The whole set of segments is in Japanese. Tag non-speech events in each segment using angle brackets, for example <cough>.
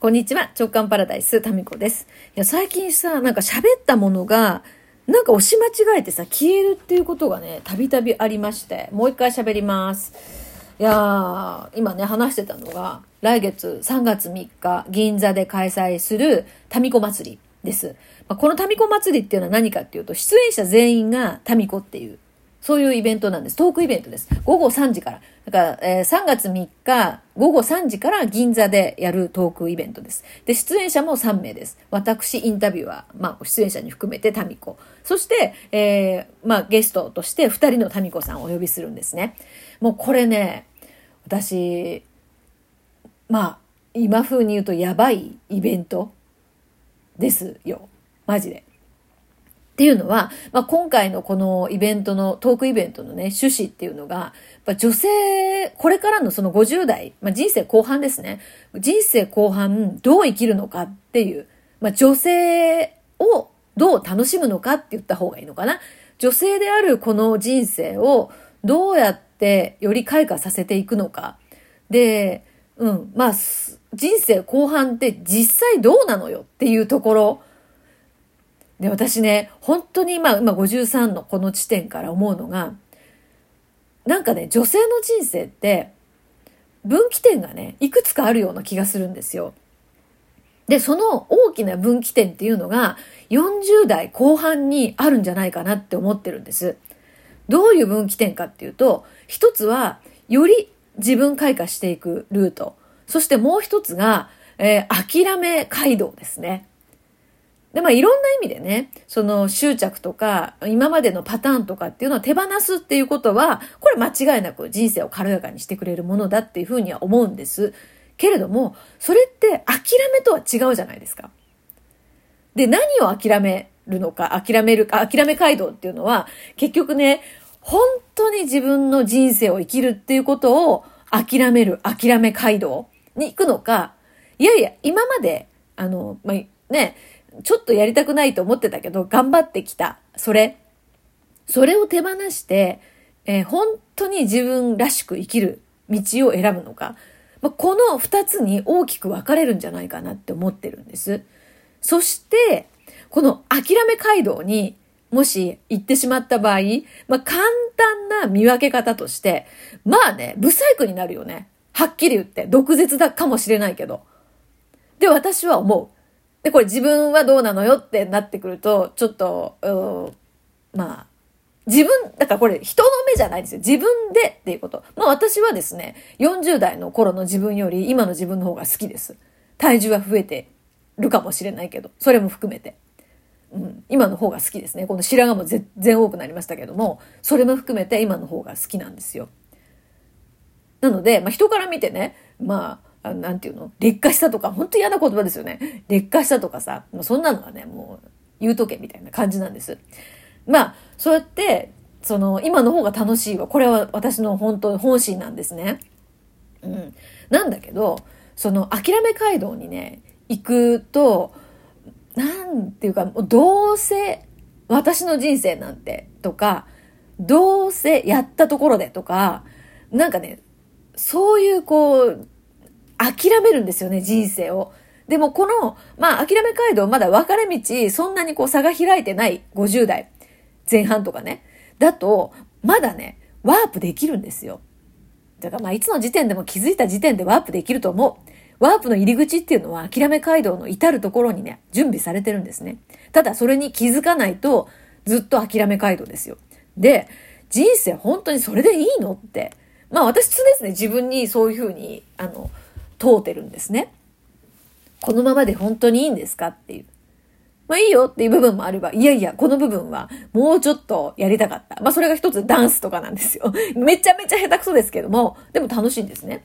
こんにちは。直感パラダイス、タミコです。いや、最近さ、なんか喋ったものが、なんか押し間違えてさ、消えるっていうことがね、たびたびありまして、もう一回喋ります。いやー、今ね、話してたのが、来月3月3日、銀座で開催するタミコ祭りです。まあ、このタミコ祭りっていうのは何かっていうと、出演者全員がタミコっていうそういうイベントなんです。トークイベントです。午後3時から。だから、えー、3月3日、午後3時から銀座でやるトークイベントです。で、出演者も3名です。私、インタビュアー、まあ、出演者に含めてタミコ。そして、えー、まあ、ゲストとして2人のタミコさんをお呼びするんですね。もうこれね、私、まあ、今風に言うとやばいイベントですよ。マジで。っていうのは、まあ、今回のこのイベントの、トークイベントのね、趣旨っていうのが、や女性、これからのその50代、まあ、人生後半ですね。人生後半、どう生きるのかっていう、まあ、女性をどう楽しむのかって言った方がいいのかな。女性であるこの人生をどうやってより開花させていくのか。で、うん、まあ、人生後半って実際どうなのよっていうところで、私ね、本当に今、今53のこの地点から思うのが、なんかね、女性の人生って、分岐点がね、いくつかあるような気がするんですよ。で、その大きな分岐点っていうのが、40代後半にあるんじゃないかなって思ってるんです。どういう分岐点かっていうと、一つは、より自分開花していくルート。そしてもう一つが、えー、諦め街道ですね。で、まあいろんな意味でね、その執着とか、今までのパターンとかっていうのを手放すっていうことは、これ間違いなく人生を軽やかにしてくれるものだっていうふうには思うんです。けれども、それって諦めとは違うじゃないですか。で、何を諦めるのか、諦めるか、諦め街道っていうのは、結局ね、本当に自分の人生を生きるっていうことを諦める、諦め街道に行くのか、いやいや、今まで、あの、まあ、ね、ちょっとやりたくないと思ってたけど、頑張ってきた。それ。それを手放して、えー、本当に自分らしく生きる道を選ぶのか。まあ、この二つに大きく分かれるんじゃないかなって思ってるんです。そして、この諦め街道にもし行ってしまった場合、まあ、簡単な見分け方として、まあね、ブサイクになるよね。はっきり言って、毒舌だかもしれないけど。で、私は思う。で、これ自分はどうなのよってなってくると、ちょっと、まあ、自分、だからこれ人の目じゃないですよ。自分でっていうこと。まあ私はですね、40代の頃の自分より今の自分の方が好きです。体重は増えてるかもしれないけど、それも含めて。うん、今の方が好きですね。この白髪も全然多くなりましたけども、それも含めて今の方が好きなんですよ。なので、まあ人から見てね、まあ、あなんていうの？劣化したとか、本当嫌な言葉ですよね。劣化したとかさ、もうそんなのはね、もう言うとけみたいな感じなんです。まあ、そうやって、その、今の方が楽しいわ。これは私の本当、本心なんですね。うん。なんだけど、その、諦め街道にね、行くと、なんていうか、どうせ、私の人生なんて、とか、どうせやったところでとか、なんかね、そういうこう、諦めるんですよね、人生を。でもこの、まあ諦め街道まだ分かれ道、そんなにこう差が開いてない50代前半とかね。だと、まだね、ワープできるんですよ。だからまあいつの時点でも気づいた時点でワープできると思う。ワープの入り口っていうのは諦め街道の至るところにね、準備されてるんですね。ただそれに気づかないとずっと諦め街道ですよ。で、人生本当にそれでいいのって。まあ私常々自分にそういうふうに、あの、問うてるんですね。このままで本当にいいんですかっていう。まあいいよっていう部分もあれば、いやいや、この部分はもうちょっとやりたかった。まあそれが一つダンスとかなんですよ。めちゃめちゃ下手くそですけども、でも楽しいんですね。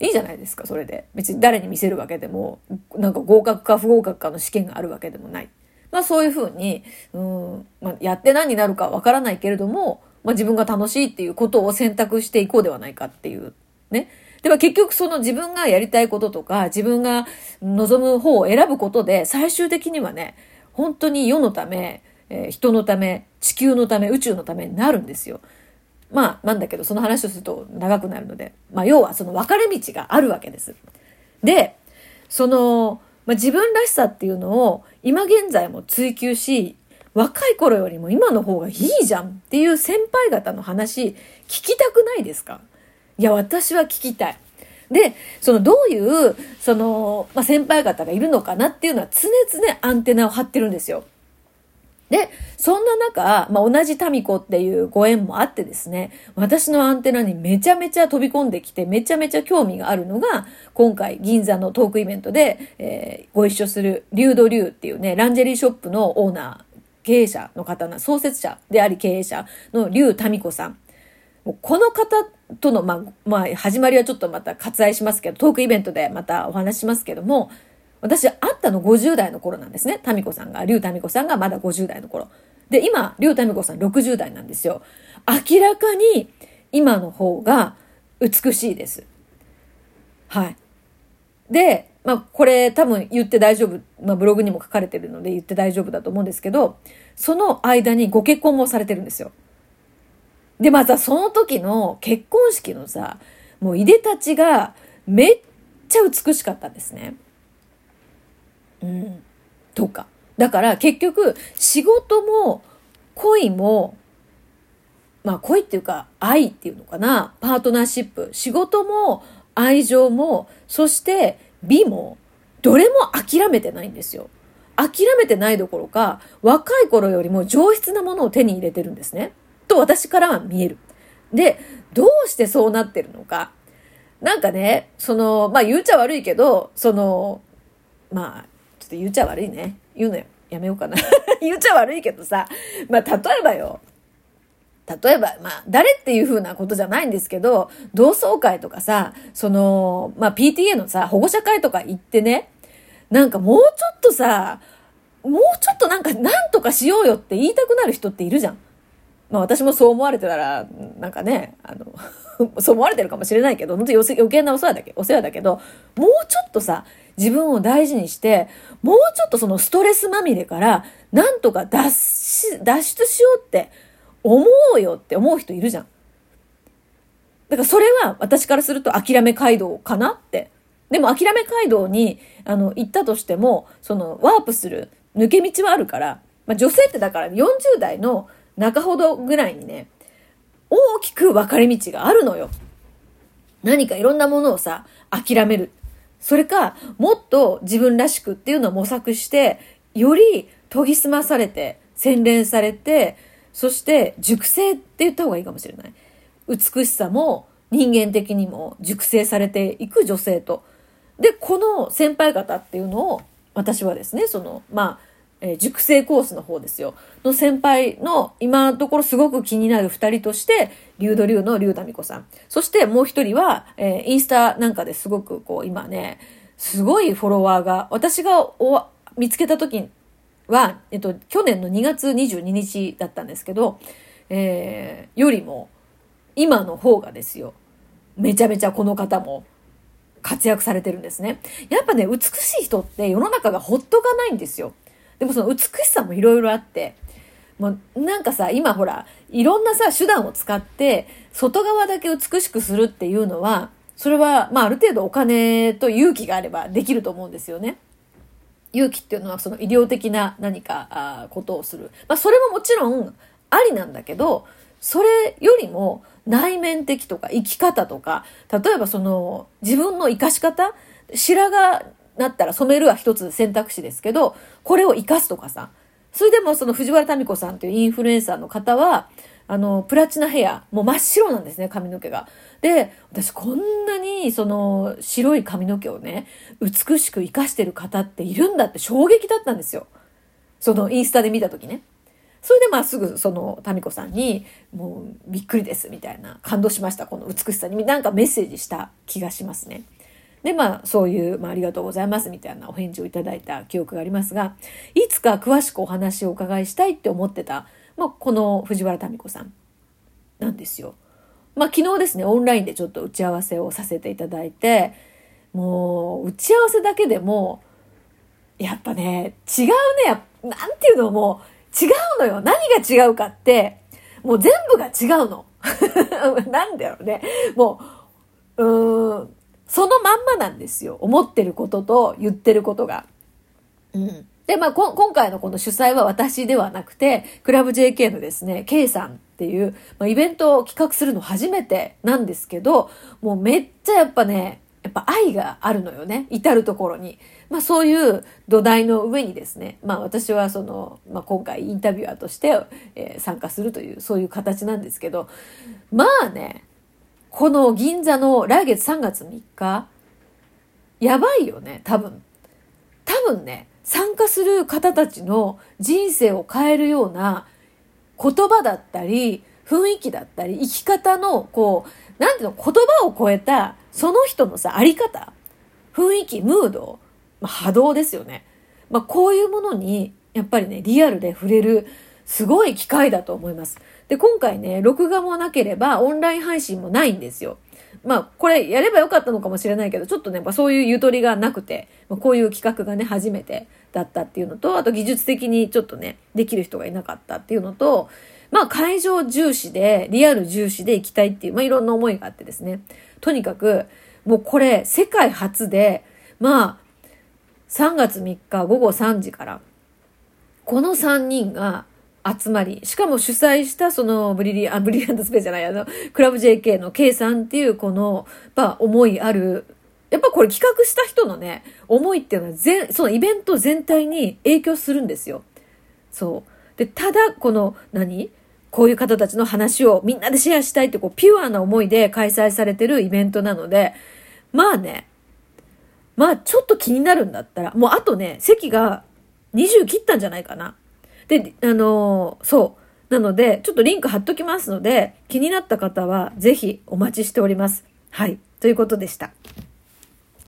いいじゃないですか、それで。別に誰に見せるわけでも、なんか合格か不合格かの試験があるわけでもない。まあそういうふうに、うん、まあやって何になるかわからないけれども、まあ自分が楽しいっていうことを選択していこうではないかっていう、ね。でも結局その自分がやりたいこととか、自分が望む方を選ぶことで、最終的にはね、本当に世のため、えー、人のため、地球のため、宇宙のためになるんですよ。まあ、なんだけど、その話をすると長くなるので、まあ、要はその分かれ道があるわけです。で、その、まあ、自分らしさっていうのを今現在も追求し、若い頃よりも今の方がいいじゃんっていう先輩方の話聞きたくないですか？いや、私は聞きたい。で、そのどういう、その、まあ、先輩方がいるのかなっていうのは常々アンテナを張ってるんですよ。で、そんな中、まあ、同じタミコっていうご縁もあってですね、私のアンテナにめちゃめちゃ飛び込んできて、めちゃめちゃ興味があるのが、今回銀座のトークイベントで、えー、ご一緒するリュウドリュウっていうね、ランジェリーショップのオーナー、経営者の方な、創設者であり経営者のリュウタミコさん。この方との、まあ、まあ、始まりはちょっとまた割愛しますけど、トークイベントでまたお話しますけども、私、会ったの50代の頃なんですね。タミコさんが、リュウタミコさんがまだ50代の頃。で、今、リュウタミコさん60代なんですよ。明らかに、今の方が美しいです。はい。で、まあ、これ多分言って大丈夫。まあ、ブログにも書かれてるので言って大丈夫だと思うんですけど、その間にご結婚もされてるんですよ。で、またその時の結婚式のさ、もういでたちがめっちゃ美しかったんですね。うん。とか。だから結局仕事も恋も、まあ恋っていうか愛っていうのかな。パートナーシップ。仕事も愛情も、そして美も、どれも諦めてないんですよ。諦めてないどころか、若い頃よりも上質なものを手に入れてるんですね。と私からは見える。で、どうしてそうなってるのか。なんかね、その、まあ言うちゃ悪いけど、その、まあ、ちょっと言うちゃ悪いね。言うの。やめようかな。<laughs> 言うちゃ悪いけどさ、まあ例えばよ。例えば、まあ、誰っていう風なことじゃないんですけど、同窓会とかさ、その、まあ PTA のさ、保護者会とか行ってね、なんかもうちょっとさ、もうちょっとなんかなんとかしようよって言いたくなる人っているじゃん。まあ私もそう思われてたら、なんかね、あの <laughs> そう思われてるかもしれないけど、本当余計なお世話だけ、お世話だけど、もうちょっとさ、自分を大事にして、もうちょっとそのストレスまみれから、なんとか脱し、脱出しようって思うよって思う人いるじゃん。だからそれは私からすると諦め街道かなって。でも諦め街道に、あの、行ったとしても、その、ワープする抜け道はあるから、まあ女性ってだから40代の中ほどぐらいにね、大きく分かれ道があるのよ。何かいろんなものをさ、諦める。それか、もっと自分らしくっていうのを模索して、より研ぎ澄まされて、洗練されて、そして熟成って言った方がいいかもしれない。美しさも人間的にも熟成されていく女性と。で、この先輩方っていうのを、私はですね、その、まあ、えー、熟成コースの方ですよ。の先輩の今のところすごく気になる二人として、リュウドリュウのリュウタミコさん。そしてもう一人は、えー、インスタなんかですごくこう今ね、すごいフォロワーが、私がお見つけた時は、えっと、去年の2月22日だったんですけど、えー、よりも、今の方がですよ。めちゃめちゃこの方も活躍されてるんですね。やっぱね、美しい人って世の中がほっとかないんですよ。でもその美しさもいろいろあって、もうなんかさ、今ほら、いろんなさ、手段を使って、外側だけ美しくするっていうのは、それは、まあある程度お金と勇気があればできると思うんですよね。勇気っていうのはその医療的な何かあことをする。まあそれももちろんありなんだけど、それよりも内面的とか生き方とか、例えばその自分の生かし方白髪なったら染めるは一つ選択肢ですけど、これを活かすとかさ。それでもその藤原民子さんというインフルエンサーの方は、あの、プラチナヘア、もう真っ白なんですね、髪の毛が。で、私こんなにその白い髪の毛をね、美しく活かしてる方っているんだって衝撃だったんですよ。そのインスタで見た時ね。それでまあすぐその民子さんに、もうびっくりですみたいな、感動しました、この美しさに。なんかメッセージした気がしますね。で、まあ、そういう、まあ、ありがとうございますみたいなお返事をいただいた記憶がありますが、いつか詳しくお話をお伺いしたいって思ってた、まあ、この藤原民子さんなんですよ。まあ、昨日ですね、オンラインでちょっと打ち合わせをさせていただいて、もう、打ち合わせだけでも、やっぱね、違うね、なんていうのもう違うのよ。何が違うかって、もう全部が違うの。<laughs> なんだろうね。もう、うーん、そのまんまなんですよ。思ってることと言ってることが。うん。で、まあ、今回のこの主催は私ではなくて、クラブ JK のですね、K さんっていう、まあ、イベントを企画するの初めてなんですけど、もうめっちゃやっぱね、やっぱ愛があるのよね。至るところに。まあそういう土台の上にですね、まあ私はその、まあ今回インタビュアーとして、えー、参加するという、そういう形なんですけど、まあね、この銀座の来月3月3日、やばいよね、多分。多分ね、参加する方たちの人生を変えるような言葉だったり、雰囲気だったり、生き方の、こう、なんていうの、言葉を超えた、その人のさ、あり方、雰囲気、ムード、まあ、波動ですよね。まあ、こういうものに、やっぱりね、リアルで触れる、すごい機会だと思います。で、今回ね、録画もなければ、オンライン配信もないんですよ。まあ、これやればよかったのかもしれないけど、ちょっとね、まあ、そういうゆとりがなくて、まあ、こういう企画がね、初めてだったっていうのと、あと技術的にちょっとね、できる人がいなかったっていうのと、まあ、会場重視で、リアル重視で行きたいっていう、まあ、いろんな思いがあってですね。とにかく、もうこれ、世界初で、まあ、3月3日午後3時から、この3人が、集まり、しかも主催したそのブリリアン、ブリリアントスペースじゃない、あの、クラブ JK の K さんっていうこの、まあ、思いある、やっぱこれ企画した人のね、思いっていうのは全、そのイベント全体に影響するんですよ。そう。で、ただ、この、何？こういう方たちの話をみんなでシェアしたいってこう、ピュアな思いで開催されてるイベントなので、まあね、まあちょっと気になるんだったら、もうあとね、席が20切ったんじゃないかな。で、あのー、そう。なので、ちょっとリンク貼っときますので、気になった方はぜひお待ちしております。はい。ということでした。